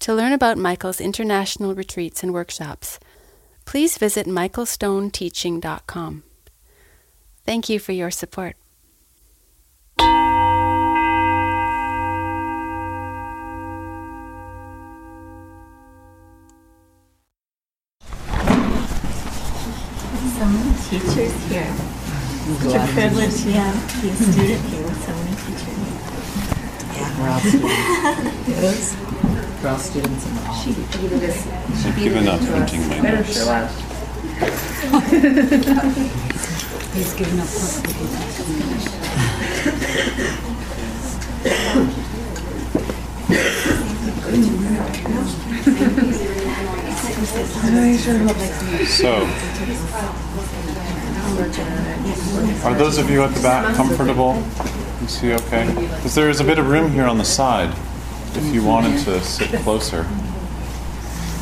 To learn about Michael's international retreats and workshops, please visit michaelstoneteaching.com. Thank you for your support. So many teachers here. Such a privilege, yeah, to be a student here with so many teachers. We're all students. Yes. We're all students in the hall. I've given up printing my notes. He's given up So, are those of you at the back comfortable? You see okay? Because there is a bit of room here on the side if you wanted to sit closer.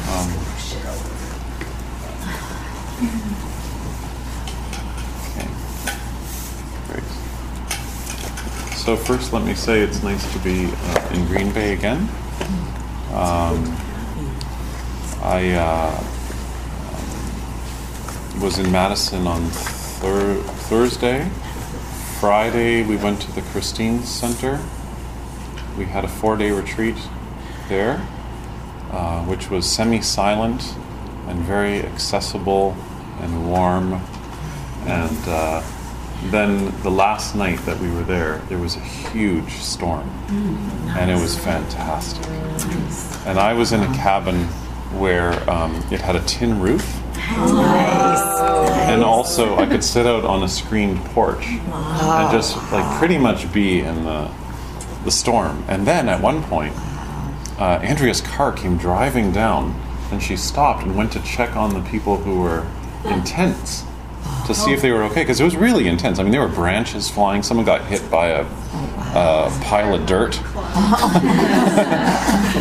Um, okay. Great. So first, let me say it's nice to be uh, in Green Bay again. Um, I uh, was in Madison on thir- Thursday. Friday, we went to the Christine Center. We had a four day retreat there, uh, which was semi silent and very accessible and warm. And uh, then the last night that we were there, there was a huge storm, and it was fantastic. And I was in a cabin where um, it had a tin roof. And also, I could sit out on a screened porch and just like pretty much be in the the storm. And then at one point, uh, Andrea's car came driving down, and she stopped and went to check on the people who were in tents to see if they were okay because it was really intense. I mean, there were branches flying. Someone got hit by a, a pile of dirt,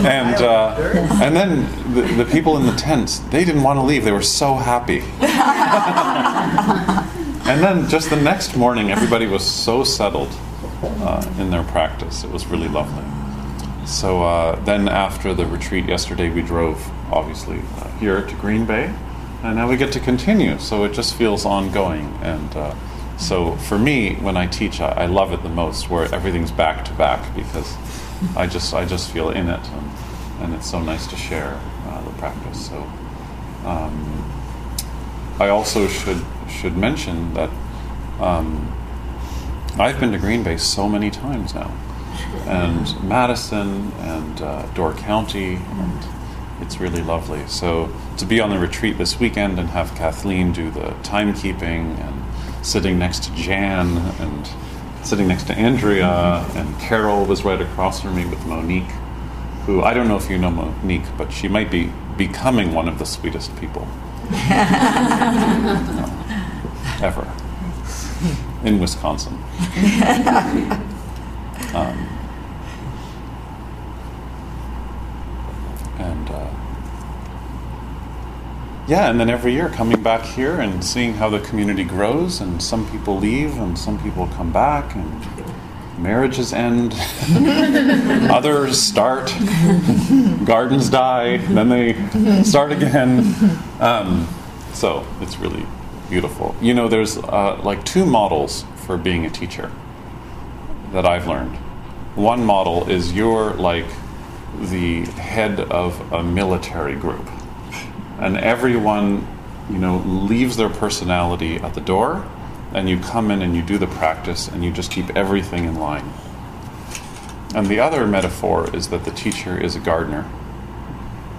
and uh, and then the, the people in the tents they didn't want to leave. They were so happy. and then just the next morning, everybody was so settled uh, in their practice. It was really lovely. So uh, then, after the retreat yesterday, we drove obviously uh, here to Green Bay, and now we get to continue. So it just feels ongoing. And uh, so for me, when I teach, I, I love it the most, where everything's back to back because I just I just feel in it, and, and it's so nice to share uh, the practice. So. Um, I also should should mention that um, I've been to Green Bay so many times now, and Madison and uh, Door County, and it's really lovely. So to be on the retreat this weekend and have Kathleen do the timekeeping and sitting next to Jan and sitting next to Andrea and Carol was right across from me with Monique, who I don't know if you know Monique, but she might be becoming one of the sweetest people. Ever in Wisconsin. Um, and uh, yeah, and then every year coming back here and seeing how the community grows, and some people leave and some people come back, and marriages end, others start, gardens die, then they start again. Um, so it's really beautiful. You know, there's uh, like two models for being a teacher that I've learned. One model is you're like the head of a military group, and everyone, you know, leaves their personality at the door and you come in and you do the practice and you just keep everything in line. And the other metaphor is that the teacher is a gardener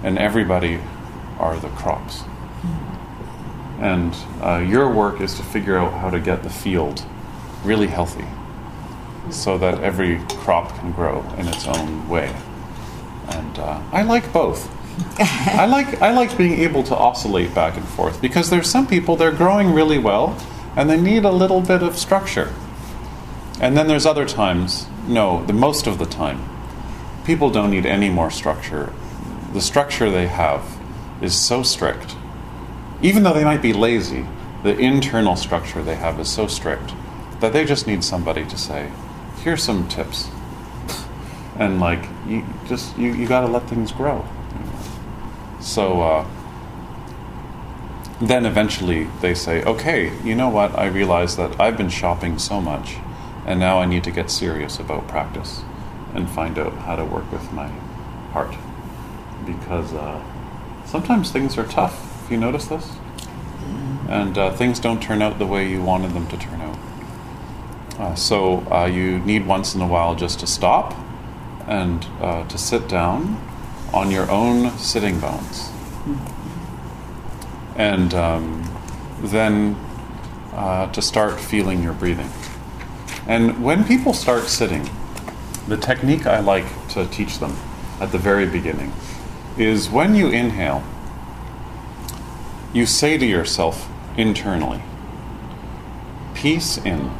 and everybody are the crops. And uh, your work is to figure out how to get the field really healthy so that every crop can grow in its own way. And uh, I like both. I like I like being able to oscillate back and forth because there's some people they're growing really well and they need a little bit of structure. And then there's other times, no, the most of the time, people don't need any more structure. The structure they have is so strict. Even though they might be lazy, the internal structure they have is so strict that they just need somebody to say, here's some tips. and like you just you, you gotta let things grow. So uh, then eventually they say, okay, you know what? I realize that I've been shopping so much, and now I need to get serious about practice and find out how to work with my heart. Because uh, sometimes things are tough. You notice this, and uh, things don't turn out the way you wanted them to turn out. Uh, so uh, you need once in a while just to stop and uh, to sit down on your own sitting bones. And um, then uh, to start feeling your breathing. And when people start sitting, the technique I like to teach them at the very beginning is when you inhale, you say to yourself internally, peace in.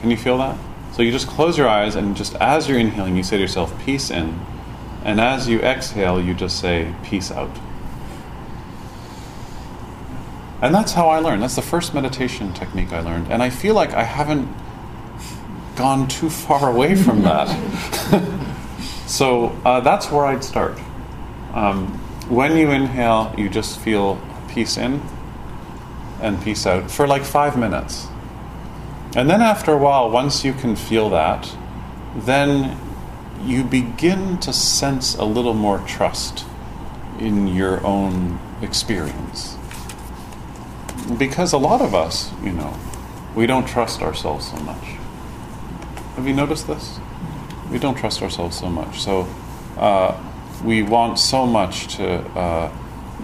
Can you feel that? So you just close your eyes and just as you're inhaling, you say to yourself, peace in. And as you exhale, you just say, peace out. And that's how I learned. That's the first meditation technique I learned. And I feel like I haven't gone too far away from that. so uh, that's where I'd start. Um, when you inhale, you just feel peace in and peace out for like five minutes. And then after a while, once you can feel that, then you begin to sense a little more trust in your own experience. Because a lot of us, you know, we don't trust ourselves so much. Have you noticed this? We don't trust ourselves so much. So uh, we want so much to, uh,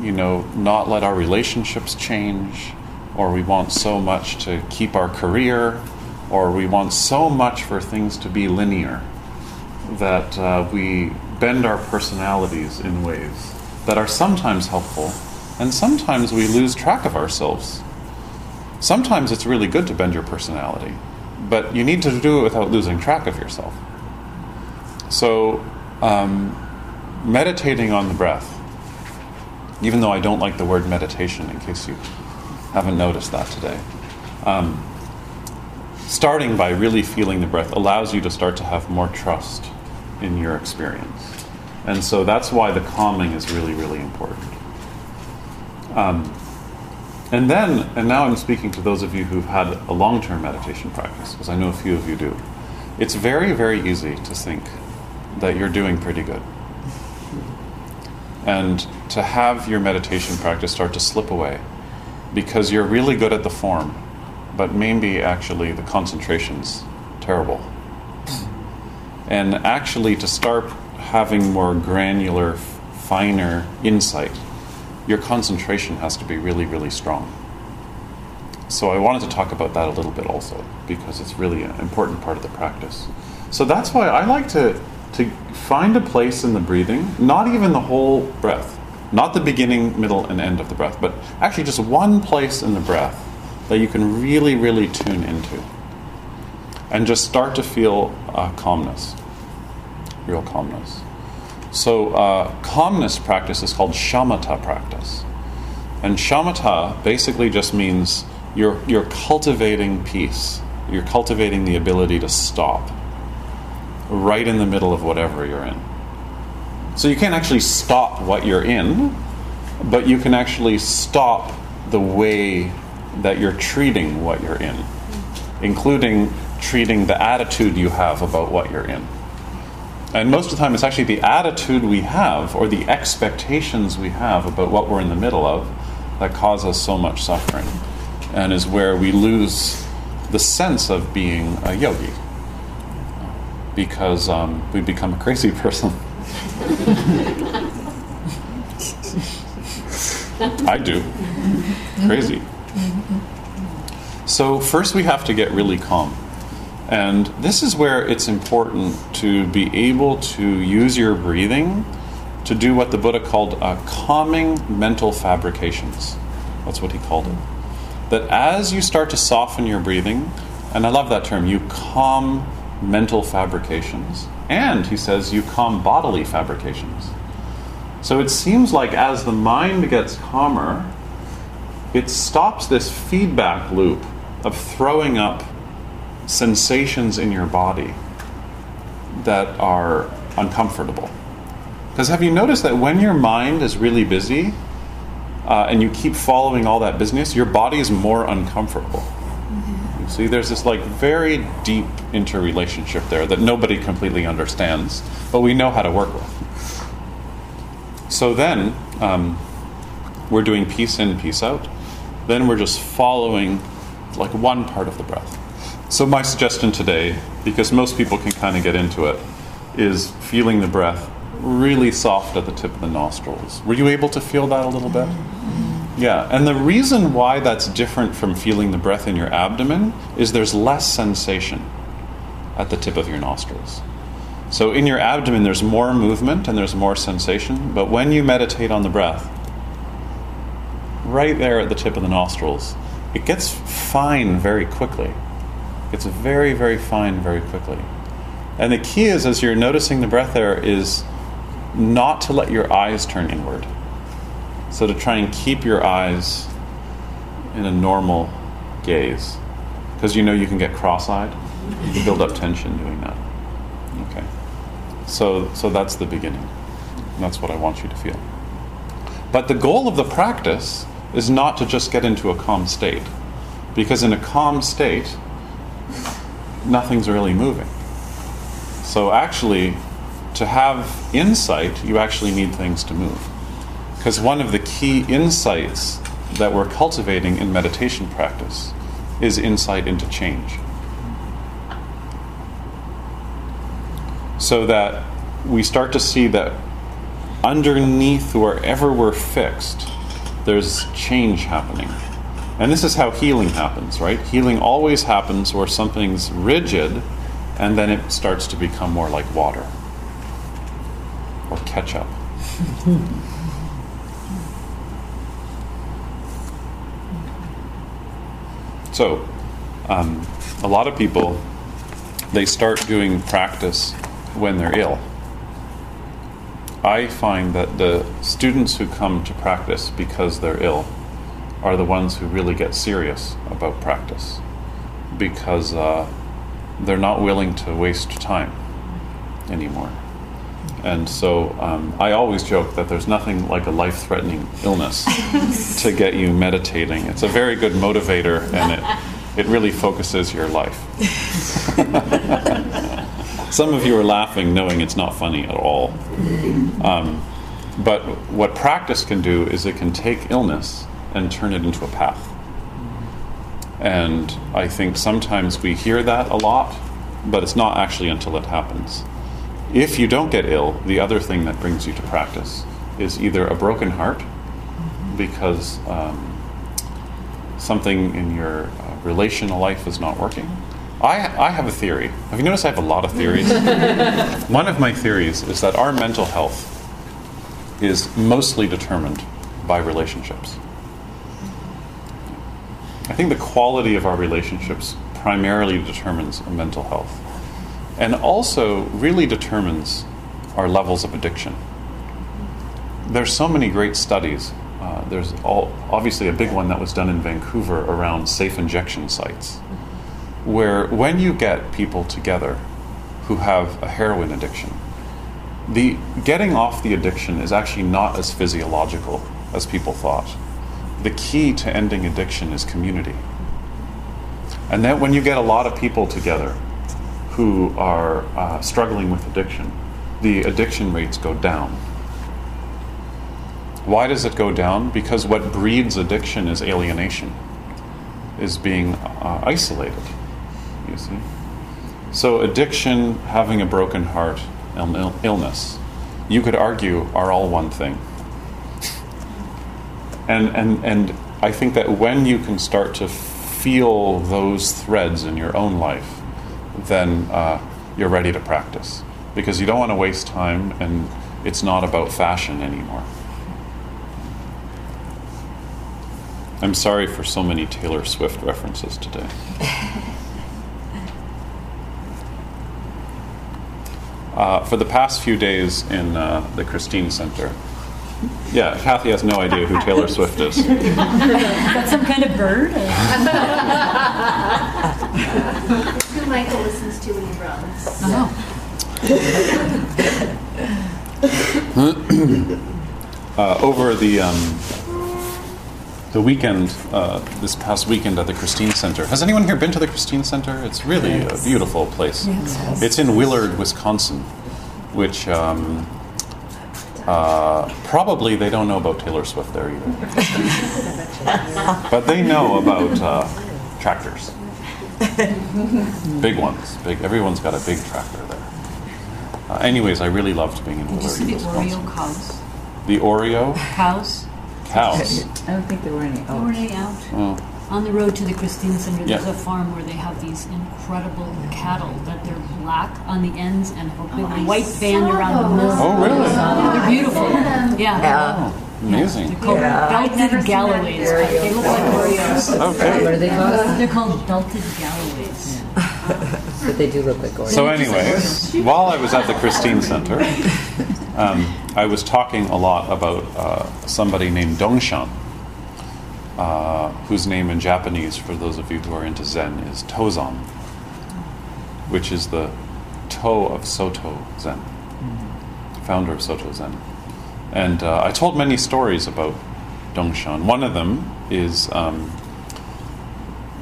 you know, not let our relationships change, or we want so much to keep our career, or we want so much for things to be linear that uh, we bend our personalities in ways that are sometimes helpful, and sometimes we lose track of ourselves. Sometimes it's really good to bend your personality, but you need to do it without losing track of yourself. So, um, meditating on the breath, even though I don't like the word meditation, in case you haven't noticed that today. Um, starting by really feeling the breath allows you to start to have more trust in your experience. And so that's why the calming is really, really important. Um, and then, and now I'm speaking to those of you who've had a long term meditation practice, because I know a few of you do. It's very, very easy to think that you're doing pretty good. And to have your meditation practice start to slip away because you're really good at the form, but maybe actually the concentration's terrible and actually to start having more granular, finer insight, your concentration has to be really, really strong. So I wanted to talk about that a little bit also because it's really an important part of the practice. So that's why I like to to find a place in the breathing, not even the whole breath, not the beginning, middle, and end of the breath, but actually just one place in the breath that you can really, really tune into and just start to feel uh, calmness, real calmness. So, uh, calmness practice is called shamatha practice. And shamatha basically just means you're, you're cultivating peace, you're cultivating the ability to stop right in the middle of whatever you're in. So, you can't actually stop what you're in, but you can actually stop the way that you're treating what you're in, including treating the attitude you have about what you're in. And most of the time, it's actually the attitude we have or the expectations we have about what we're in the middle of that cause us so much suffering and is where we lose the sense of being a yogi because um, we become a crazy person. I do. Crazy. So, first we have to get really calm. And this is where it's important to be able to use your breathing to do what the Buddha called uh, calming mental fabrications. That's what he called it. That as you start to soften your breathing, and I love that term, you calm mental fabrications, and he says you calm bodily fabrications. So it seems like as the mind gets calmer, it stops this feedback loop of throwing up sensations in your body that are uncomfortable. Because have you noticed that when your mind is really busy uh, and you keep following all that business, your body is more uncomfortable. See, there's this like very deep interrelationship there that nobody completely understands, but we know how to work with. So then um, we're doing peace in, peace out. Then we're just following like one part of the breath. So, my suggestion today, because most people can kind of get into it, is feeling the breath really soft at the tip of the nostrils. Were you able to feel that a little bit? Yeah, and the reason why that's different from feeling the breath in your abdomen is there's less sensation at the tip of your nostrils. So in your abdomen, there's more movement and there's more sensation, but when you meditate on the breath, right there at the tip of the nostrils, it gets fine very quickly. It gets very, very fine very quickly. And the key is, as you're noticing the breath there, is not to let your eyes turn inward. So to try and keep your eyes in a normal gaze. Because you know you can get cross eyed. You build up tension doing that. Okay. So, so that's the beginning. That's what I want you to feel. But the goal of the practice is not to just get into a calm state. Because in a calm state, nothing's really moving. So actually, to have insight, you actually need things to move. Because one of the key insights that we're cultivating in meditation practice is insight into change. So that we start to see that underneath wherever we're fixed, there's change happening. And this is how healing happens, right? Healing always happens where something's rigid and then it starts to become more like water or ketchup. so, um, a lot of people they start doing practice when they're ill. I find that the students who come to practice because they're ill are the ones who really get serious about practice because uh, they're not willing to waste time anymore. And so um, I always joke that there's nothing like a life threatening illness to get you meditating. It's a very good motivator and it, it really focuses your life. Some of you are laughing knowing it's not funny at all. Um, but what practice can do is it can take illness and turn it into a path. And I think sometimes we hear that a lot, but it's not actually until it happens. If you don't get ill, the other thing that brings you to practice is either a broken heart because um, something in your uh, relational life is not working. I, I have a theory. Have you noticed I have a lot of theories? One of my theories is that our mental health is mostly determined by relationships. I think the quality of our relationships primarily determines mental health and also really determines our levels of addiction. There's so many great studies. Uh, there's all, obviously a big one that was done in Vancouver around safe injection sites, where when you get people together who have a heroin addiction, the getting off the addiction is actually not as physiological as people thought the key to ending addiction is community. And that when you get a lot of people together who are uh, struggling with addiction, the addiction rates go down. Why does it go down? Because what breeds addiction is alienation, is being uh, isolated, you see. So, addiction, having a broken heart, and illness, you could argue, are all one thing. And, and, and I think that when you can start to feel those threads in your own life, then uh, you're ready to practice. Because you don't want to waste time and It's not about fashion anymore. I'm sorry for so many Taylor Swift references today. Uh, for the past few days in uh, the Christine Center, yeah, Kathy has no idea who Taylor Swift is. Is that some kind of bird? who Michael listens to when he runs. Oh. uh, over the um, the weekend, uh, this past weekend at the Christine Center. Has anyone here been to the Christine Center? It's really yes. a beautiful place. Yes. It's in Willard, Wisconsin, which um, uh, probably they don't know about Taylor Swift there either. but they know about uh, tractors. big ones. Big. Everyone's got a big tractor there. Uh, anyways, I really loved being in Willard. Did you see the Oreo cows? The Oreo cows cows. I don't think there were any. There were any out. Oh. On the road to the Christine Center, there's Yeah. a farm where they have these incredible cattle that they're black on the ends and have a big white band around the middle. Oh, really? They're beautiful. Yeah. Yeah. Oh, amazing. They're called belted Galloways. They look like Oreos. Okay. What are they called? They're called belted Galloways. But they do look like Oreos. So, anyways, while I was at the Christine Center, um, I was talking a lot about uh, somebody named Dongshan, uh, whose name in Japanese, for those of you who are into Zen, is Tozan, which is the toe of Soto Zen, founder of Soto Zen. And uh, I told many stories about Dongshan. One of them is um,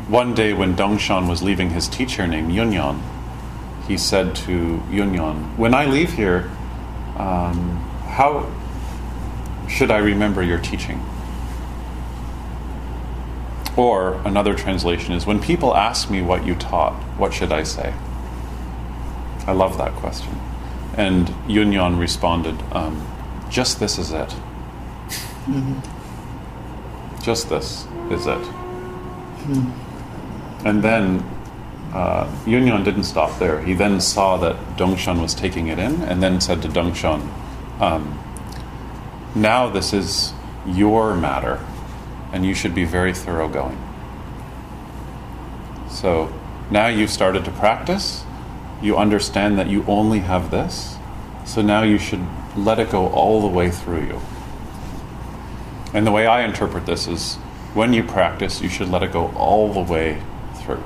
one day when Dongshan was leaving his teacher named Yunyan, he said to Yunyan, When I leave here, um, how should I remember your teaching? Or another translation is, When people ask me what you taught, what should I say? I love that question. And Yunyan responded, um, Just this is it. Just this is it. And then uh, Yunyan didn't stop there. He then saw that Dongshan was taking it in and then said to Dongshan, um, Now this is your matter, and you should be very thoroughgoing. So now you've started to practice, you understand that you only have this, so now you should let it go all the way through you. And the way I interpret this is when you practice, you should let it go all the way through.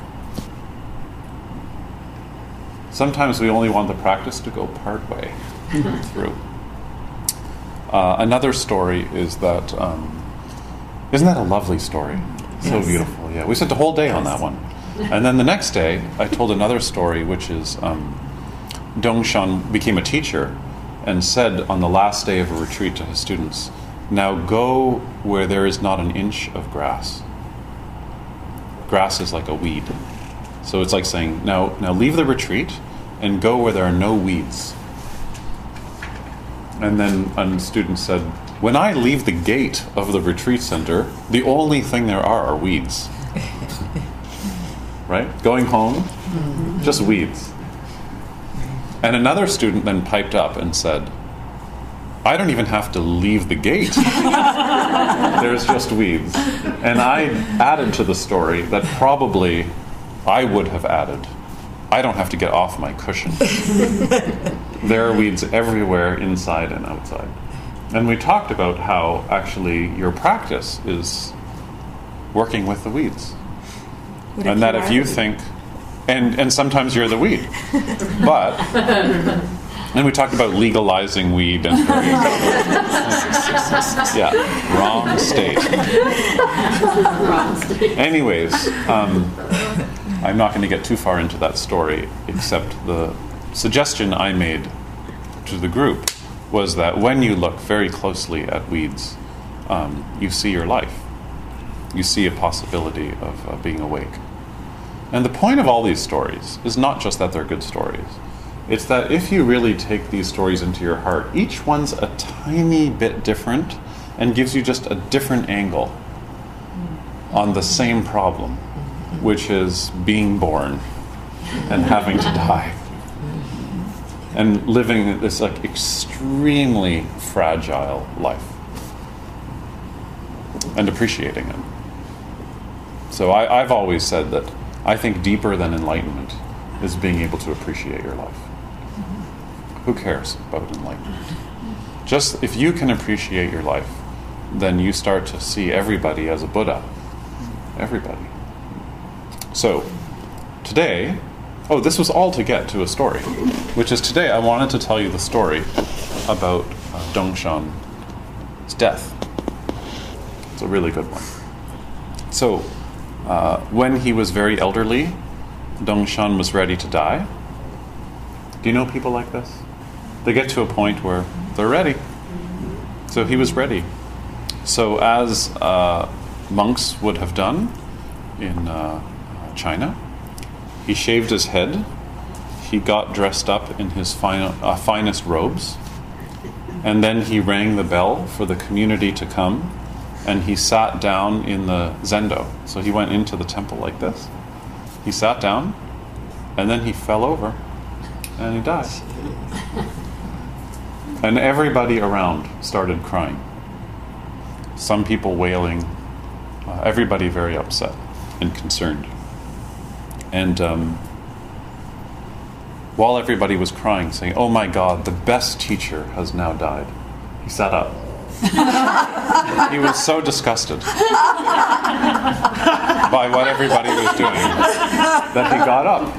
Sometimes we only want the practice to go part way through. Uh, another story is that, um, isn't that a lovely story? So Yes. beautiful, yeah. We spent the whole day on that one. And then the next day, I told another story, which is um, Dongshan became a teacher and said on the last day of a retreat to his students, Now go where there is not an inch of grass. Grass is like a weed. So it's like saying, Now, now leave the retreat and go where there are no weeds. And then a student said, When I leave the gate of the retreat center, the only thing there are are weeds. right? Going home, mm-hmm. just weeds. And another student then piped up and said, I don't even have to leave the gate. There's just weeds. And I added to the story that probably I would have added, I don't have to get off my cushion. there are weeds everywhere, inside and outside. And we talked about how actually your practice is working with the weeds. and that if you think, and, and sometimes you're the weed, but, and we talked about legalizing weed and, yeah, wrong state. Anyways, um, I'm not going to get too far into that story, except the suggestion I made to the group was that when you look very closely at weeds, um, you see your life. You see a possibility of uh, being awake. And the point of all these stories is not just that they're good stories. It's that if you really take these stories into your heart, each one's a tiny bit different and gives you just a different angle on the same problem, which is being born and having to die. And living this like extremely fragile life and appreciating it. So I, I've always said that I think deeper than enlightenment is being able to appreciate your life. Who cares about enlightenment? Just if you can appreciate your life, then you start to see everybody as a Buddha. Everybody. So, today, oh, this was all to get to a story, which is today I wanted to tell you the story about uh, Dongshan's death. It's a really good one. So, uh, when he was very elderly, Dongshan was ready to die. Do you know people like this? They get to a point where they're ready. So he was ready. So, as uh, monks would have done in uh, China, he shaved his head, he got dressed up in his fine, uh, finest robes, and then he rang the bell for the community to come, and he sat down in the zendo. So he went into the temple like this. He sat down, and then he fell over, and he died. And everybody around started crying. Some people wailing, uh, everybody very upset and concerned. And um, while everybody was crying, saying, Oh my God, the best teacher has now died, he sat up. he was so disgusted by what everybody was doing that he got up.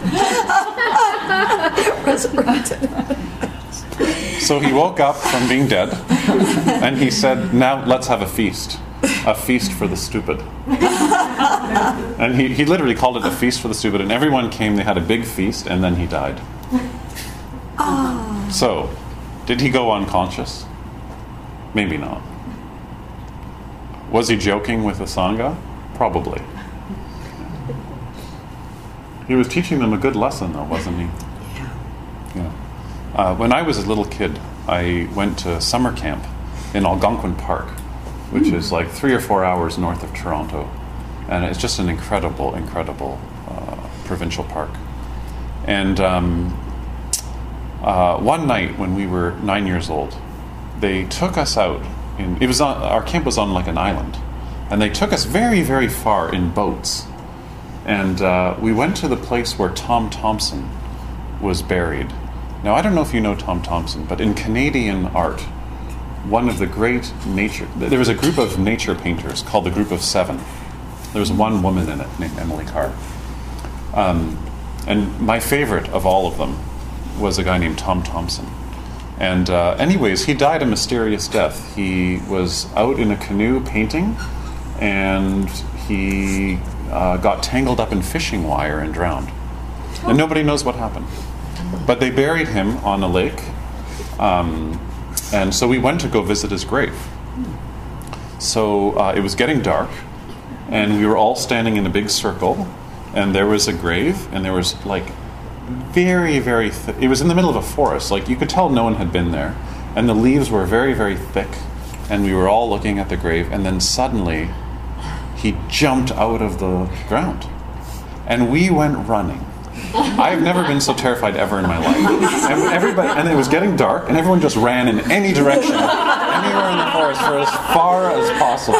So he woke up from being dead and he said, Now let's have a feast. A feast for the stupid. And he, he literally called it a feast for the stupid, and everyone came, they had a big feast, and then he died. So, did he go unconscious? Maybe not. Was he joking with the Sangha? Probably. He was teaching them a good lesson, though, wasn't he? Yeah. Uh, when I was a little kid, I went to summer camp in Algonquin Park, which is like three or four hours north of Toronto. And it's just an incredible, incredible uh, provincial park. And um, uh, one night when we were nine years old, they took us out. In, it was on, our camp was on like an island, and they took us very, very far in boats. And uh, we went to the place where Tom Thomson was buried. Now, I don't know if you know Tom Thomson, but in Canadian art, one of the great nature, there was a group of nature painters called the Group of Seven. There was one woman in it named Emily Carr. Um, and my favorite of all of them was a guy named Tom Thomson. And, uh, anyways, he died a mysterious death. He was out in a canoe painting, and he uh, got tangled up in fishing wire and drowned. And nobody knows what happened. But they buried him on a lake, um, and so we went to go visit his grave. So uh, it was getting dark, and we were all standing in a big circle, and there was a grave, and there was like very, very. It was in the middle of a forest. Like you could tell no one had been there. And the leaves were very, very thick. And we were all looking at the grave. And then suddenly, he jumped out of the ground. And we went running. I've never been so terrified ever in my life. And everybody, and it was getting dark, and everyone just ran in any direction, anywhere in the forest, for as far as possible,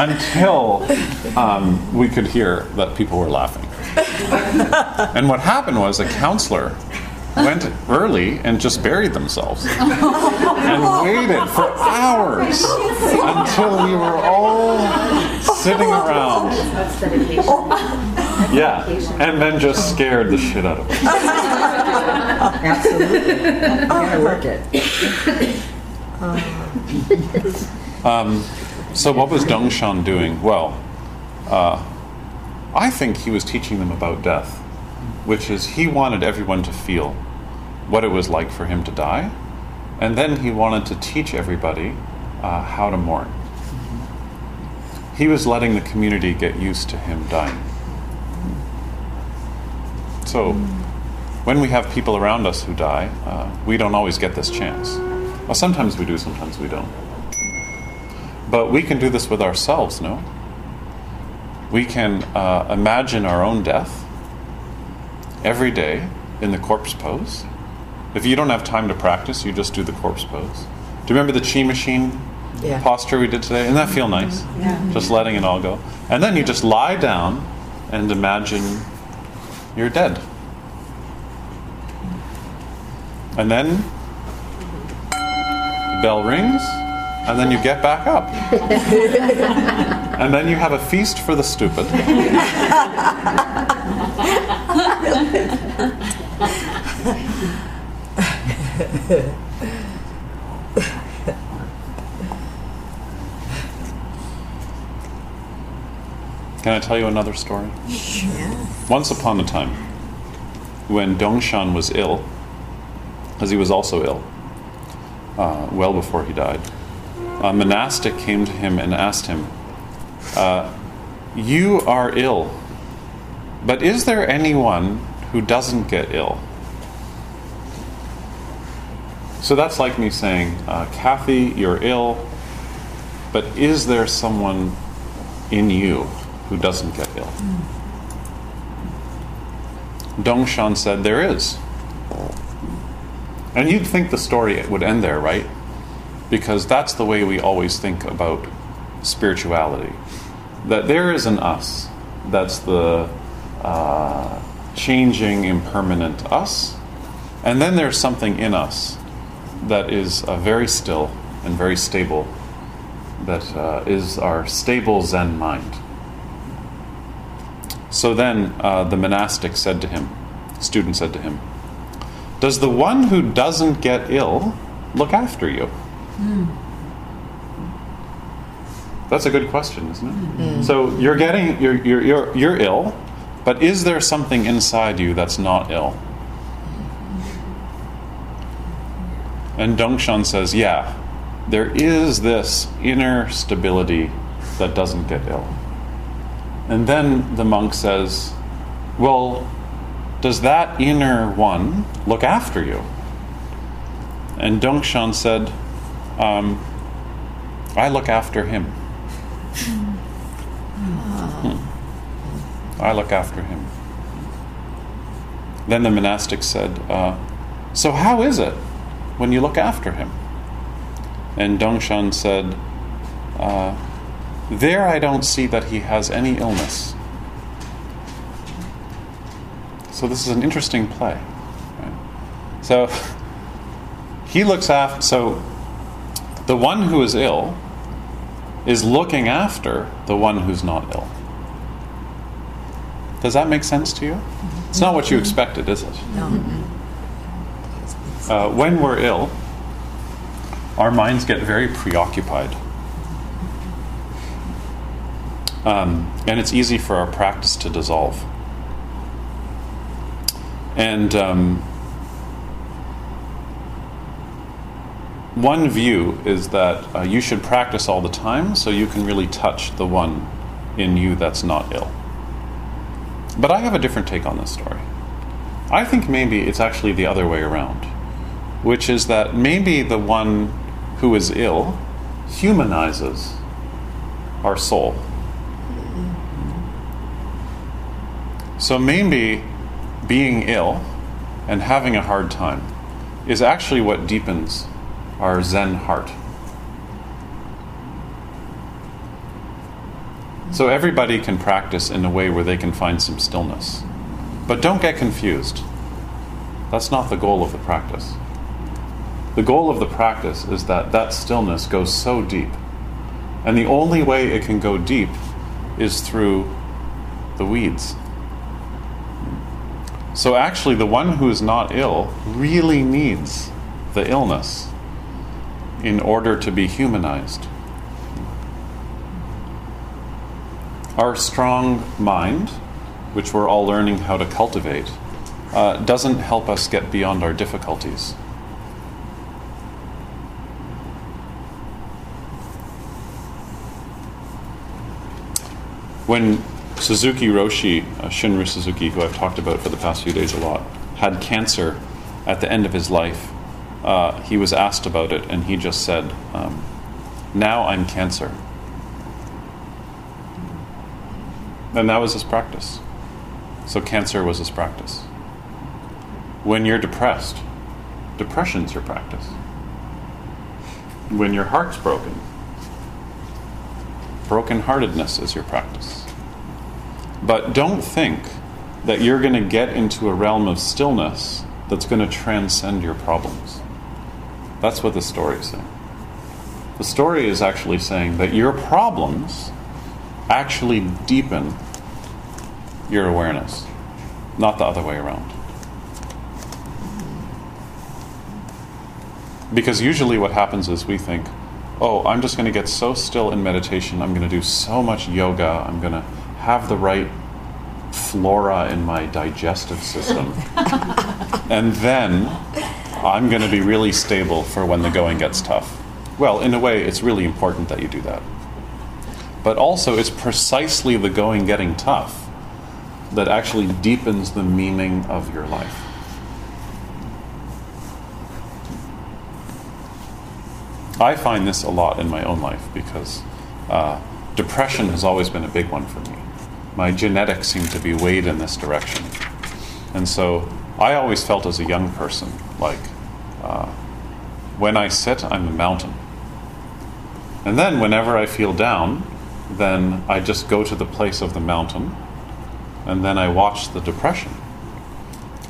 until um, we could hear that people were laughing. And what happened was a counselor went early and just buried themselves and waited for hours until we were all sitting around. Yeah, and then just scared the shit out of us. Absolutely. You gotta work it. Um, so, what was Dongshan doing? Well, uh, I think he was teaching them about death, which is he wanted everyone to feel what it was like for him to die, and then he wanted to teach everybody uh, how to mourn. He was letting the community get used to him dying. So, when we have people around us who die, uh, we don't always get this chance. Well, sometimes we do, sometimes we don't. But we can do this with ourselves, no? We can uh, imagine our own death every day in the corpse pose If you don't have time to practice, you just do the corpse pose. Do you remember the chi machine Yeah. posture we did today? Doesn't that feel nice? Yeah. Just letting it all go. And then you just lie down and imagine you're dead. And then the bell rings, and then you get back up. and then you have a feast for the stupid. Can I tell you another story? Once upon a time, when Dongshan was ill, as he was also ill, uh, well before he died, a monastic came to him and asked him, uh, You are ill, but is there anyone who doesn't get ill? So that's like me saying, uh, Kathy, you're ill, but is there someone in you who doesn't get ill? Dongshan said, There is. And you'd think the story would end there, right? Because that's the way we always think about spirituality. That there is an us, that's the uh, changing, impermanent us, and then there's something in us that is uh, very still and very stable, that uh, is our stable Zen mind. So then uh, the monastic said to him, student said to him, Does the one who doesn't get ill look after you? That's a good question, isn't it? So you're getting you're, you're you're you're ill, but is there something inside you that's not ill? And Dongshan says, yeah, there is this inner stability that doesn't get ill. And then the monk says, well, does that inner one look after you? And Dongshan said, um, I look after him. Hmm. I look after him. Then the monastic said, uh, So how is it when you look after him? And Dongshan said, uh, There I don't see that he has any illness. So this is an interesting play. right? So he looks after, so the one who is ill is looking after the one who's not ill. Does that make sense to you? It's not what you expected, is it? No. Uh, when we're ill, our minds get very preoccupied. Um, and it's easy for our practice to dissolve. And um, one view is that uh, you should practice all the time so you can really touch the one in you that's not ill. But I have a different take on this story. I think maybe it's actually the other way around, which is that maybe the one who is ill humanizes our soul. So maybe being ill and having a hard time is actually what deepens our Zen heart. So everybody can practice in a way where they can find some stillness. But don't get confused. That's not the goal of the practice. The goal of the practice is that that stillness goes so deep. And the only way it can go deep is through the weeds. So actually, the one who is not ill really needs the illness in order to be humanized. Our strong mind, which we're all learning how to cultivate, uh, doesn't help us get beyond our difficulties. When Suzuki Roshi, uh, Shunryu Suzuki, who I've talked about for the past few days a lot, had cancer at the end of his life, uh, he was asked about it, and he just said, um, Now I'm cancer. And that was his practice. So cancer was his practice. When you're depressed, depression's your practice. When your heart's broken, brokenheartedness is your practice. But don't think that you're going to get into a realm of stillness that's going to transcend your problems. That's what the story is saying. The story is actually saying that your problems actually deepen your awareness, not the other way around. Because usually what happens is we think, oh, I'm just going to get so still in meditation, I'm going to do so much yoga, I'm going to have the right flora in my digestive system. and then I'm going to be really stable for when the going gets tough. Well, in a way, it's really important that you do that. But also, it's precisely the going getting tough that actually deepens the meaning of your life. I find this a lot in my own life because uh, depression has always been a big one for me. My genetics seem to be weighed in this direction. And so I always felt as a young person like uh, when I sit, I'm a mountain. And then whenever I feel down, then I just go to the place of the mountain and then I watch the depression.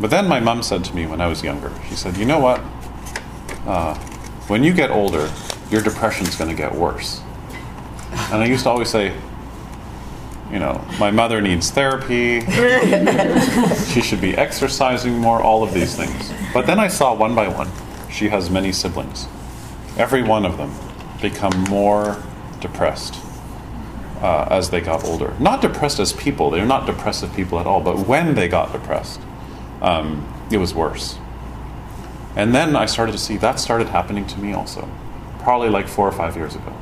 But then my mom said to me when I was younger, she said, You know what? Uh, when you get older, your depression's going to get worse. And I used to always say, you know, my mother needs therapy. she should be exercising more, all of these things. But then I saw one by one, she has many siblings. Every one of them become more depressed uh, as they got older. Not depressed as people, they're not depressive people at all, but when they got depressed, um, it was worse. And then I started to see that started happening to me also, probably like four or five years ago.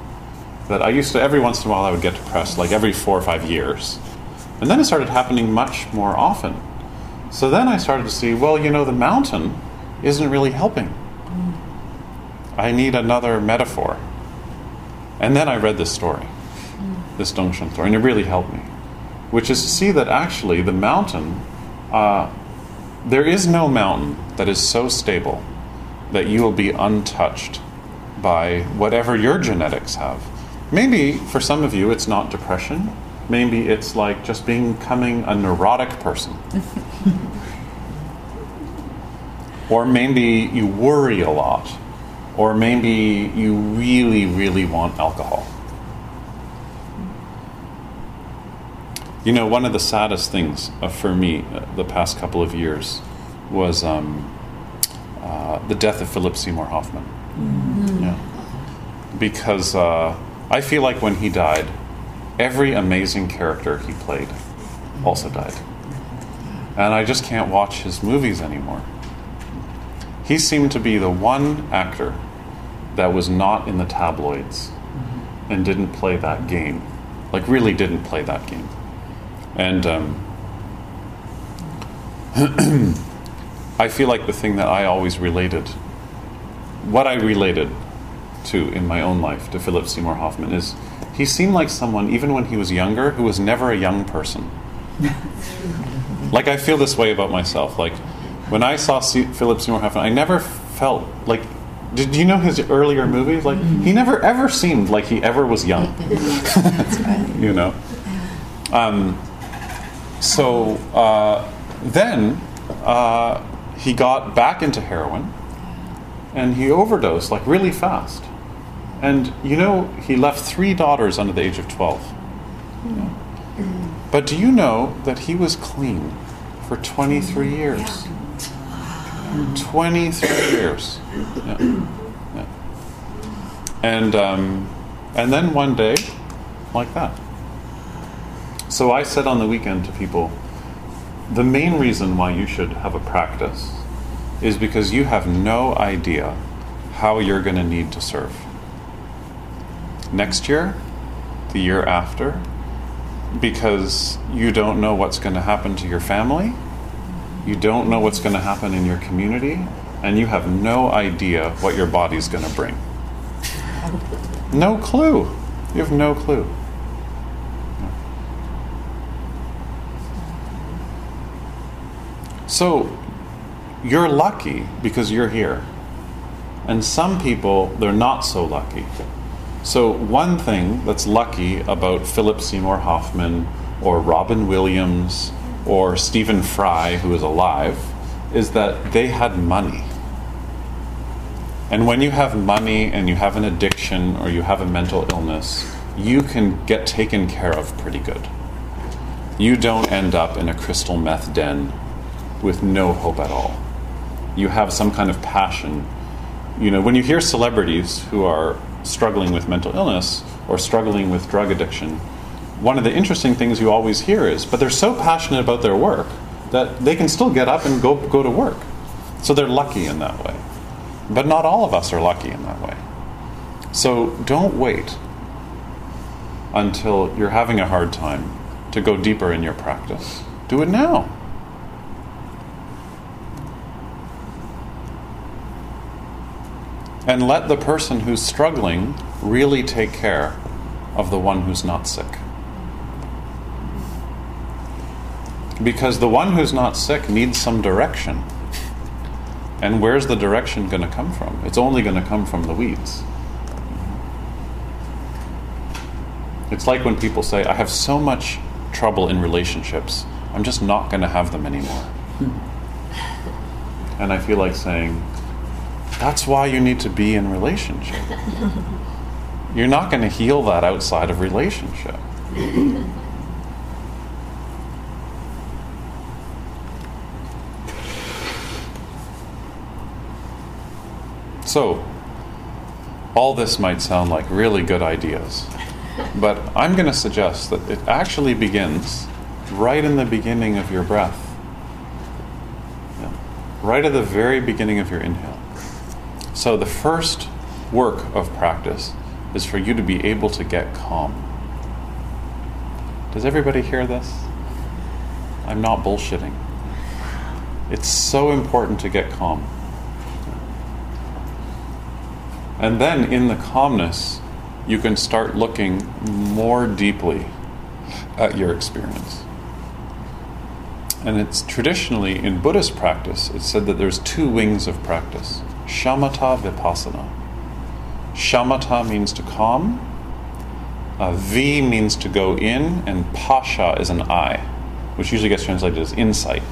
That I used to, every once in a while, I would get depressed, like every four or five years. And then it started happening much more often. So then I started to see, well, you know, the mountain isn't really helping. I need another metaphor. And then I read this story, this Dongshan story, and it really helped me, which is to see that actually the mountain, uh, there is no mountain that is so stable that you will be untouched by whatever your genetics have. Maybe for some of you it's not depression. Maybe it's like just becoming a neurotic person. or maybe you worry a lot. Or maybe you really, really want alcohol. You know, one of the saddest things uh, for me uh, the past couple of years was um, uh, the death of Philip Seymour Hoffman. Mm-hmm. Yeah. Because uh, I feel like when he died, every amazing character he played also died. And I just can't watch his movies anymore. He seemed to be the one actor that was not in the tabloids and didn't play that game. Like, really didn't play that game. And um, I feel like the thing that I always related, what I related to in my own life to Philip Seymour Hoffman is he seemed like someone, even when he was younger, who was never a young person. like I feel this way about myself. Like when I saw C- Philip Seymour Hoffman, I never felt like. Did you know his earlier movies? Like he never ever seemed like he ever was young. you know. Um, so uh, then uh, he got back into heroin, and he overdosed like really fast. And you know, he left three daughters under the age of 12. Yeah. But do you know that he was clean for 23 years? 23 years. Yeah. Yeah. And, um, and then one day, like that. So I said on the weekend to people the main reason why you should have a practice is because you have no idea how you're going to need to serve next year, the year after, because you don't know what's going to happen to your family, you don't know what's going to happen in your community, and you have no idea what your body's going to bring. No clue. You have no clue. So, you're lucky because you're here. And some people, they're not so lucky. So, one thing that's lucky about Philip Seymour Hoffman or Robin Williams or Stephen Fry, who is alive, is that they had money. And when you have money and you have an addiction or you have a mental illness, you can get taken care of pretty good. You don't end up in a crystal meth den with no hope at all. You have some kind of passion. You know, when you hear celebrities who are struggling with mental illness or struggling with drug addiction, one of the interesting things you always hear is, but they're so passionate about their work that they can still get up and go, go to work. So they're lucky in that way. But not all of us are lucky in that way. So don't wait until you're having a hard time to go deeper in your practice. Do it now. And let the person who's struggling really take care of the one who's not sick. Because the one who's not sick needs some direction. And where's the direction going to come from? It's only going to come from the weeds. It's like when people say, I have so much trouble in relationships, I'm just not going to have them anymore. And I feel like saying, that's why you need to be in relationship. You're not going to heal that outside of relationship. So, all this might sound like really good ideas, but I'm going to suggest that it actually begins right in the beginning of your breath, yeah. right at the very beginning of your inhale. So, the first work of practice is for you to be able to get calm. Does everybody hear this? I'm not bullshitting. It's so important to get calm. And then in the calmness, you can start looking more deeply at your experience. And it's traditionally in Buddhist practice, it's said that there's two wings of practice shamatha vipassana. Shamatha means to calm, uh, V means to go in, and Pasha is an I, which usually gets translated as insight.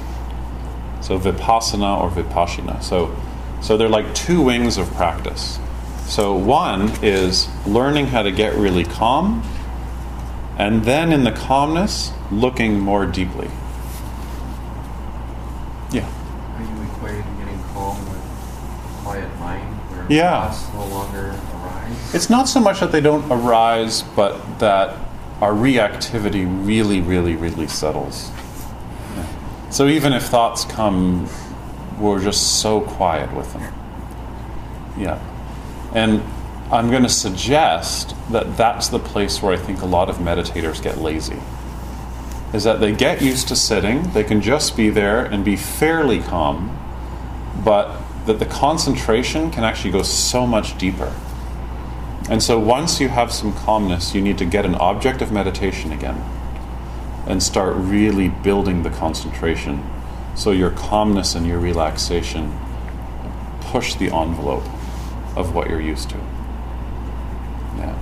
So Vipassana or Vipassana. So, so they're like two wings of practice. So one is learning how to get really calm, and then in the calmness, looking more deeply. Yeah. Are you equating getting calm with quiet mind, where Yeah. no longer arise? It's not so much that they don't arise, but that our reactivity really, really, really settles. Yeah. So even if thoughts come, we're just so quiet with them. Yeah. And I'm going to suggest that that's the place where I think a lot of meditators get lazy. Is that they get used to sitting, they can just be there and be fairly calm, but that the concentration can actually go so much deeper. And so once you have some calmness, you need to get an object of meditation again and start really building the concentration so your calmness and your relaxation push the envelope of what you're used to. Yeah.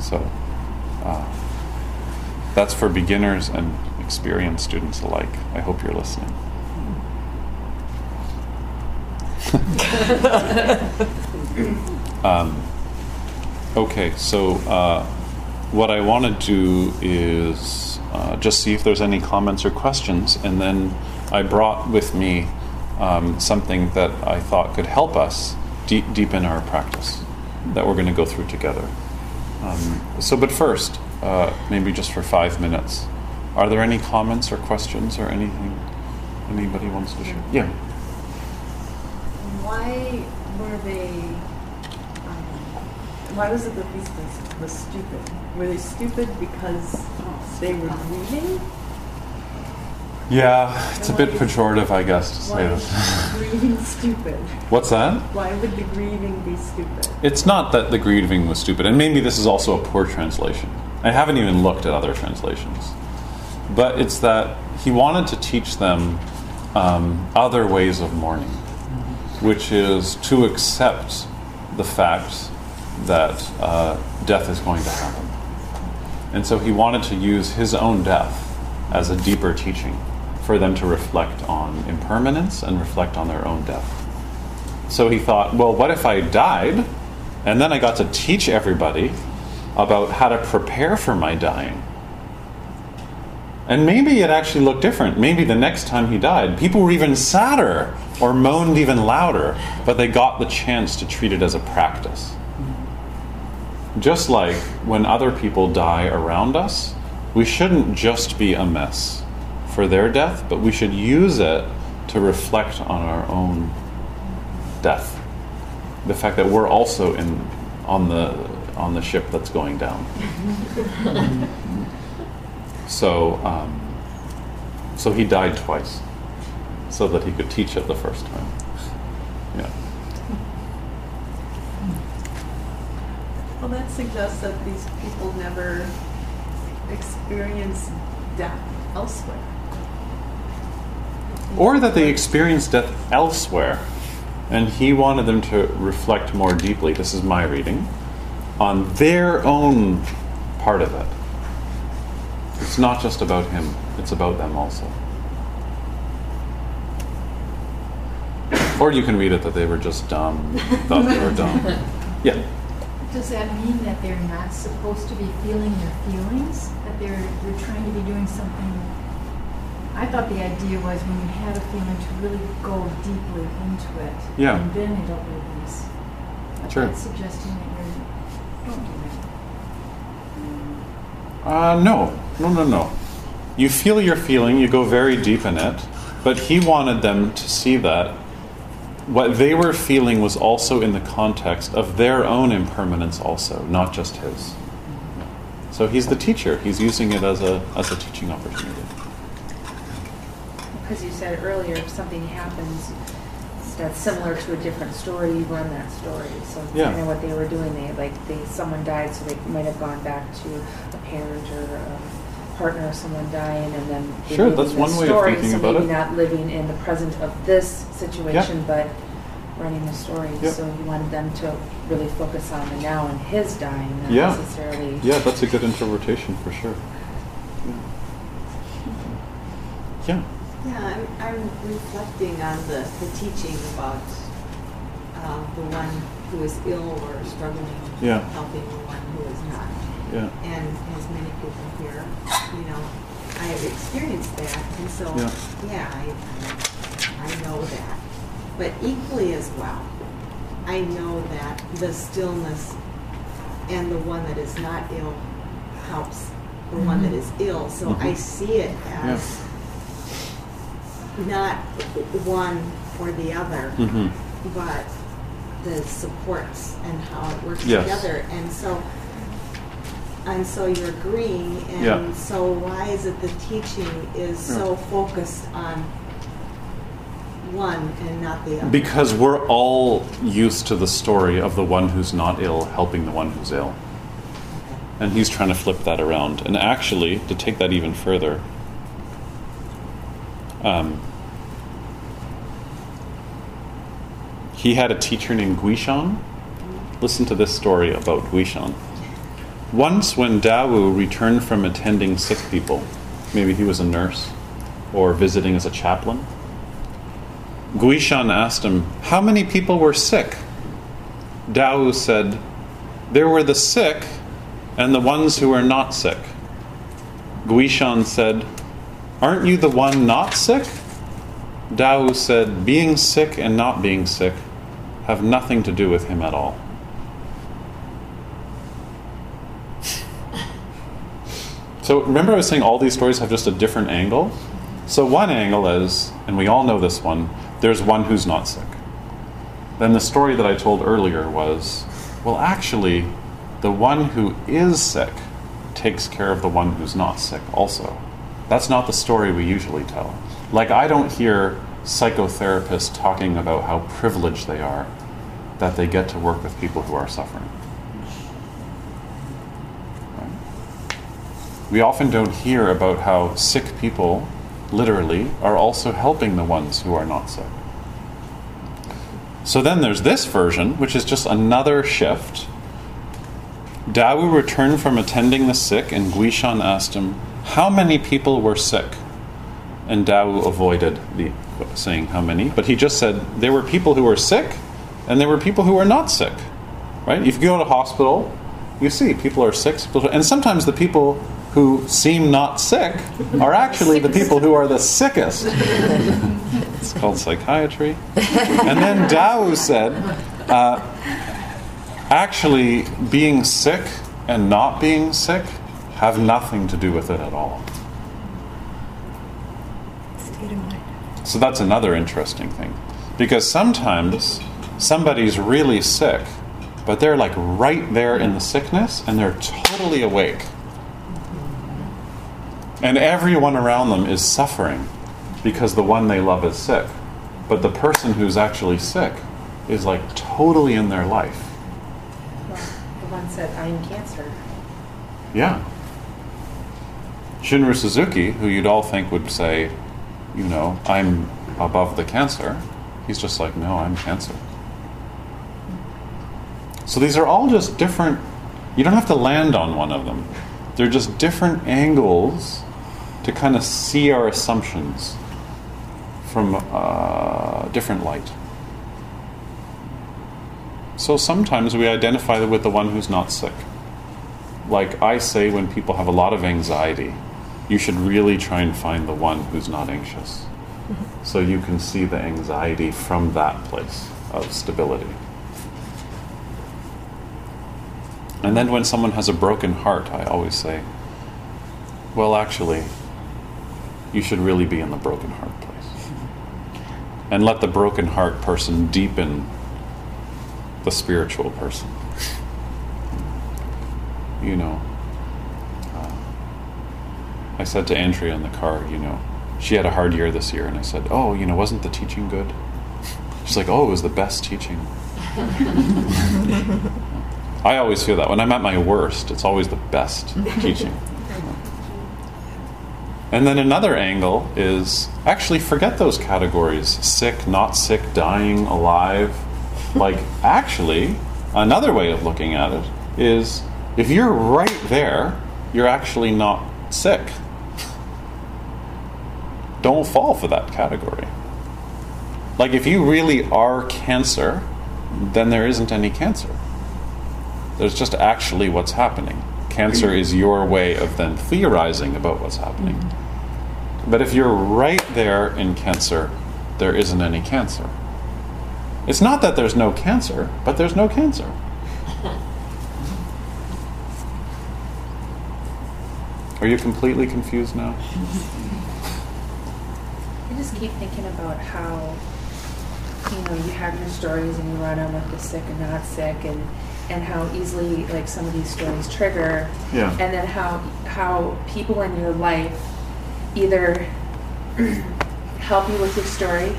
So uh, that's for beginners and experienced students alike. I hope you're listening. um, okay, so uh, what I want to do is uh, just see if there's any comments or questions, and then I brought with me um, something that I thought could help us deep, deepen our practice that we're going to go through together. Um, so, but first, uh, maybe just for five minutes, are there any comments or questions or anything anybody wants to share? Yeah. Why were they? Um, why was it that these places were stupid? Were they stupid because they were grieving? Yeah, it's a bit pejorative, I guess, to say this. is grieving stupid? What's that? Why would the grieving be stupid? It's not that the grieving was stupid, and maybe this is also a poor translation. I haven't even looked at other translations. But it's that he wanted to teach them um, other ways of mourning, which is to accept the fact that uh, death is going to happen. And so he wanted to use his own death as a deeper teaching for them to reflect on impermanence and reflect on their own death. So he thought, well, what if I died and then I got to teach everybody about how to prepare for my dying? And maybe it actually looked different. Maybe the next time he died, people were even sadder or moaned even louder, but they got the chance to treat it as a practice. Just like when other people die around us, we shouldn't just be a mess for their death, but we should use it to reflect on our own death. The fact that we're also in on the on the ship that's going down. so um, so he died twice, so that he could teach it the first time. Yeah. Well, that suggests that these people never experience death elsewhere. Or that they experienced death elsewhere, and he wanted them to reflect more deeply. This is my reading on their own part of it. It's not just about him, it's about them also. Or you can read it that they were just dumb, thought they were dumb. Yeah. Does that mean that they're not supposed to be feeling their feelings? That they're, they're trying to be doing something? I thought the idea was when you had a feeling to really go deeply into it. Yeah. And then it'll release. But Sure. that's suggesting that you're, don't do that. Uh, no, no, no, no. You feel your feeling, you go very deep in it, but he wanted them to see that what they were feeling was also in the context of their own impermanence, also, not just his. So he's the teacher. He's using it as a as a teaching opportunity. Because you said earlier, if something happens that's similar to a different story, you run that story. So Yeah. kind of what they were doing. They like they someone died, so they might have gone back to a parent or a partner of someone dying, and then they Sure, live that's in one this way of story, thinking so about maybe it. not living in the present of this situation, but running the story. Yeah. So he wanted them to really focus on the now and his dying, not Yeah. necessarily. Yeah, that's a good interpretation for sure. Yeah. Yeah, I'm, I'm reflecting on the, the teaching about uh, the one who is ill or struggling, Yeah. helping the one who is not. Yeah. And as many people here, you know, I have experienced that, and so, Yeah. yeah, I, I know that. But equally as well, I know that the stillness and the one that is not ill helps the one that is ill. So I Mhm. see it as not one or the other, Mhm. but the supports and how it works Yes. together. And so, and so you're agreeing. And Yeah. so why is it the teaching is so focused on one and not the other? Because we're all used to the story of the one who's not ill helping the one who's ill. And he's trying to flip that around. And actually, to take that even further, um, he had a teacher named Guishan. Listen to this story about Guishan. Once, when Dawu returned from attending sick people, maybe he was a nurse or visiting as a chaplain, Guishan asked him, How many people were sick? Dawu said, There were the sick and the ones who were not sick. Guishan said, Aren't you the one not sick? Dawu said, Being sick and not being sick have nothing to do with him at all. So remember, I was saying all these stories have just a different angle? So one angle is, and we all know this one, there's one who's not sick. Then the story that I told earlier was, well, actually, the one who is sick takes care of the one who's not sick also. That's not the story we usually tell. Like, I don't hear psychotherapists talking about how privileged they are that they get to work with people who are suffering. We often don't hear about how sick people literally, are also helping the ones who are not sick. So then there's this version, which is just another shift. Dawu returned from attending the sick, and Guishan asked him, How many people were sick? And Dawu avoided the saying how many, but he just said there were people who were sick and there were people who were not sick. Right? If you go to hospital, you see people are sick, and sometimes the people who seem not sick are actually the people who are the sickest. it's called psychiatry. And then Dawu said, uh, actually, being sick and not being sick have nothing to do with it at all. So that's another interesting thing. Because sometimes somebody's really sick, but they're like right there in the sickness and they're totally awake. And everyone around them is suffering because the one they love is sick. But the person who's actually sick is like totally in their life. Well, the one said, I am cancer. Yeah. Shunryu Suzuki, who you'd all think would say, you know, I'm above the cancer, he's just like, no, I'm cancer. So these are all just different, you don't have to land on one of them. They're just different angles to kind of see our assumptions from a uh, different light. So sometimes we identify with the one who's not sick. Like I say, when people have a lot of anxiety, you should really try and find the one who's not anxious. So you can see the anxiety from that place of stability. And then when someone has a broken heart, I always say, well, actually, you should really be in the broken heart place. And let the broken heart person deepen the spiritual person. You know, uh, I said to Andrea in the car, you know, she had a hard year this year, and I said, oh, you know, wasn't the teaching good? She's like, oh, it was the best teaching. I always feel that when I'm at my worst, it's always the best teaching. And then another angle is actually forget those categories sick, not sick, dying, alive. Like, actually, another way of looking at it is if you're right there, you're actually not sick. Don't fall for that category. Like, if you really are cancer, then there isn't any cancer. There's just actually what's happening. Cancer is your way of then theorizing about what's happening. Mm-hmm. But if you're right there in cancer, there isn't any cancer. It's not that there's no cancer, but there's no cancer. Are you completely confused now? I just keep thinking about how, you know, you have your stories and you run on with the sick and not sick, and and how easily like some of these stories trigger. Yeah. And then how how people in your life either help you with your story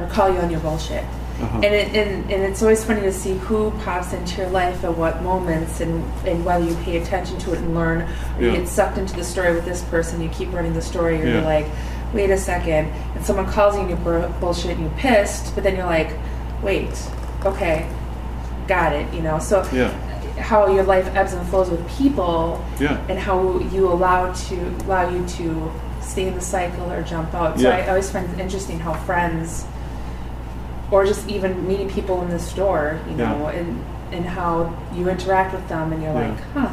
or call you on your bullshit. Uh-huh. And, it, and and it's always funny to see who pops into your life at what moments and, and whether you pay attention to it and learn or yeah. you get sucked into the story with this person you keep running the story or yeah. you're like wait a second and someone calls you and you bullshit and you're pissed but then you're like wait okay got it you know so yeah. How your life ebbs and flows with people yeah. and how you allow to allow you to stay in the cycle or jump out so I always find it interesting how friends or just even meeting people in the store, you know, and and how you interact with them, and you're yeah. like, huh,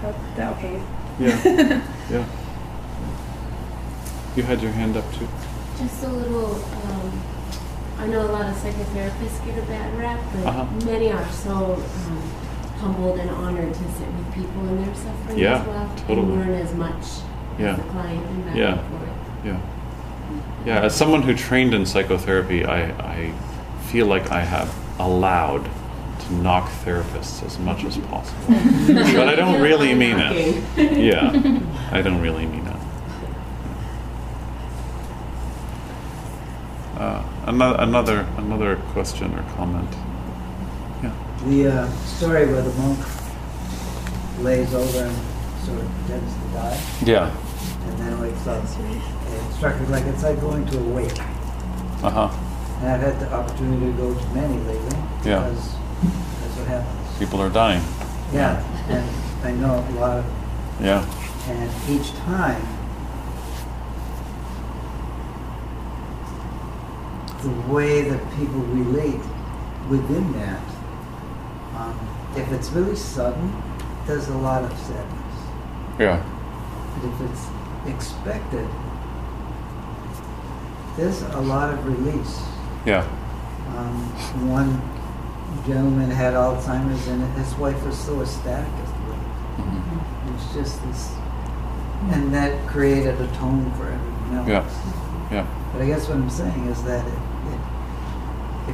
how that okay? Yeah, yeah. You had your hand up too. Just a little. Um, I know a lot of psychotherapists get a bad rap, but uh-huh. many are so um, humbled and honored to sit with people in their suffering yeah, as well totally. and learn as much yeah. as the client and back yeah. and forth. Yeah. Yeah, as someone who trained in psychotherapy, I, I feel like I have allowed to knock therapists as much as possible. but I don't really mean it. Yeah, I don't really mean it. Uh, another, another, another question or comment. Yeah. The uh, story where the monk lays over and sort of pretends to die. Yeah. and then wakes up. It struck me like it's like going to a wake. Uh huh. And I've had the opportunity to go to many lately. Yeah. Because that's what happens. People are dying. Yeah, and I know a lot of, Yeah. and each time, the way that people relate within that, um, if it's really sudden, there's a lot of sadness. Yeah. But if it's expected, there's a lot of release. Yeah. Um, one gentleman had Alzheimer's, and his wife was so ecstatic as to it. Mm-hmm. It was just this, and that created a tone for everyone else. Yeah. Yeah. But I guess what I'm saying is that it,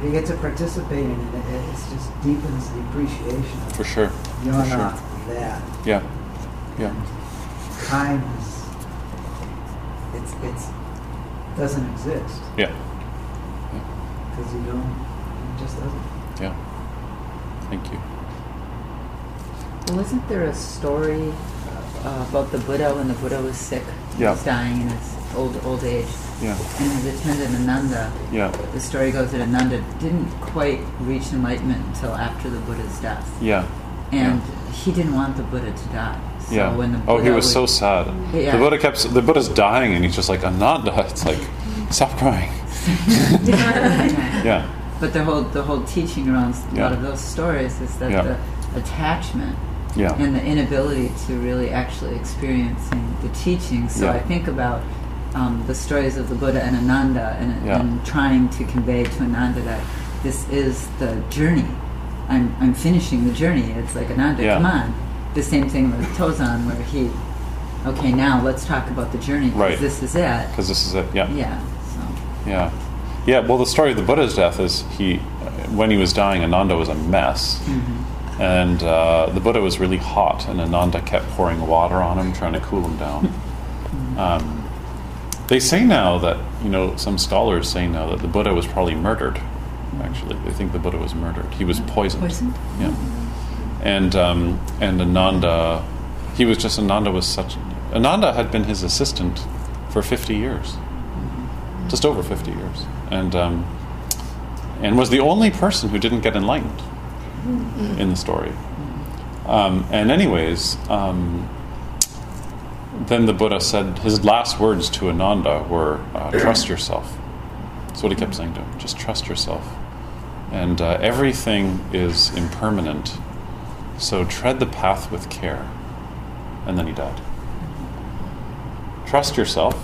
you get to participate in it, it, it just deepens the appreciation of For sure. You're For sure. not that. Yeah. Yeah. Time is, it's, it's, doesn't exist Yeah. because you don't, it just doesn't. Yeah. Thank you. Well, isn't there a story uh, about the Buddha when the Buddha was sick? He was dying in his old old age. Yeah. And his attendant Ananda. Yeah. The story goes that Ananda didn't quite reach enlightenment until after the Buddha's death. Yeah. And he didn't want the Buddha to die. So yeah. when the oh, he was would- so sad. Yeah. The Buddha kept. The Buddha's dying, and he's just like Ananda. It's like, stop crying. yeah. But the whole the whole teaching around a Yeah. lot of those stories is that Yeah. the attachment Yeah. and the inability to really actually experiencing the teaching. So Yeah. I think about um, the stories of the Buddha and Ananda, and, Yeah. and trying to convey to Ananda that this is the journey. I'm I'm finishing the journey. It's like Ananda, Yeah. come on. The same thing with Tozan, where he, okay, now let's talk about the journey. 'cause Right. This is it. Because this is it. Yeah. Yeah. So. Yeah. Yeah. Well, the story of the Buddha's death is he, when he was dying, Ananda was a mess. Mm-hmm. And uh, the Buddha was really hot, and Ananda kept pouring water on him, trying to cool him down. Um, they say now that, you know, some scholars say now that the Buddha was probably murdered. Actually, they think the Buddha was murdered. He was poisoned. Poisoned? Yeah. And um, and Ananda, he was just Ananda was such. Ananda had been his assistant for fifty years, just over fifty years, and um, and was the only person who didn't get enlightened in the story. Um, and anyways, um, then the Buddha said his last words to Ananda were, uh, "Trust yourself." That's what he kept saying to him. Just trust yourself, and uh, everything is impermanent. So tread the path with care. And then he died. Trust yourself.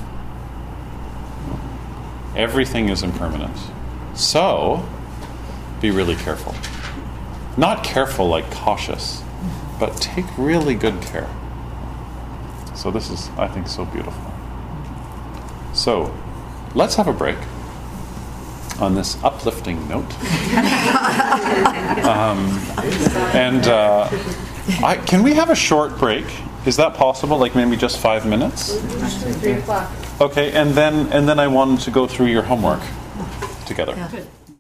Everything is impermanent. So be really careful. Not careful like cautious, but take really good care. So this is, I think, so beautiful. So let's have a break on this uplifting note. um, and uh, I, can we have a short break? Is that possible? Like maybe just five minutes? Three o'clock. Okay, and then and then I wanted to go through your homework together. Good.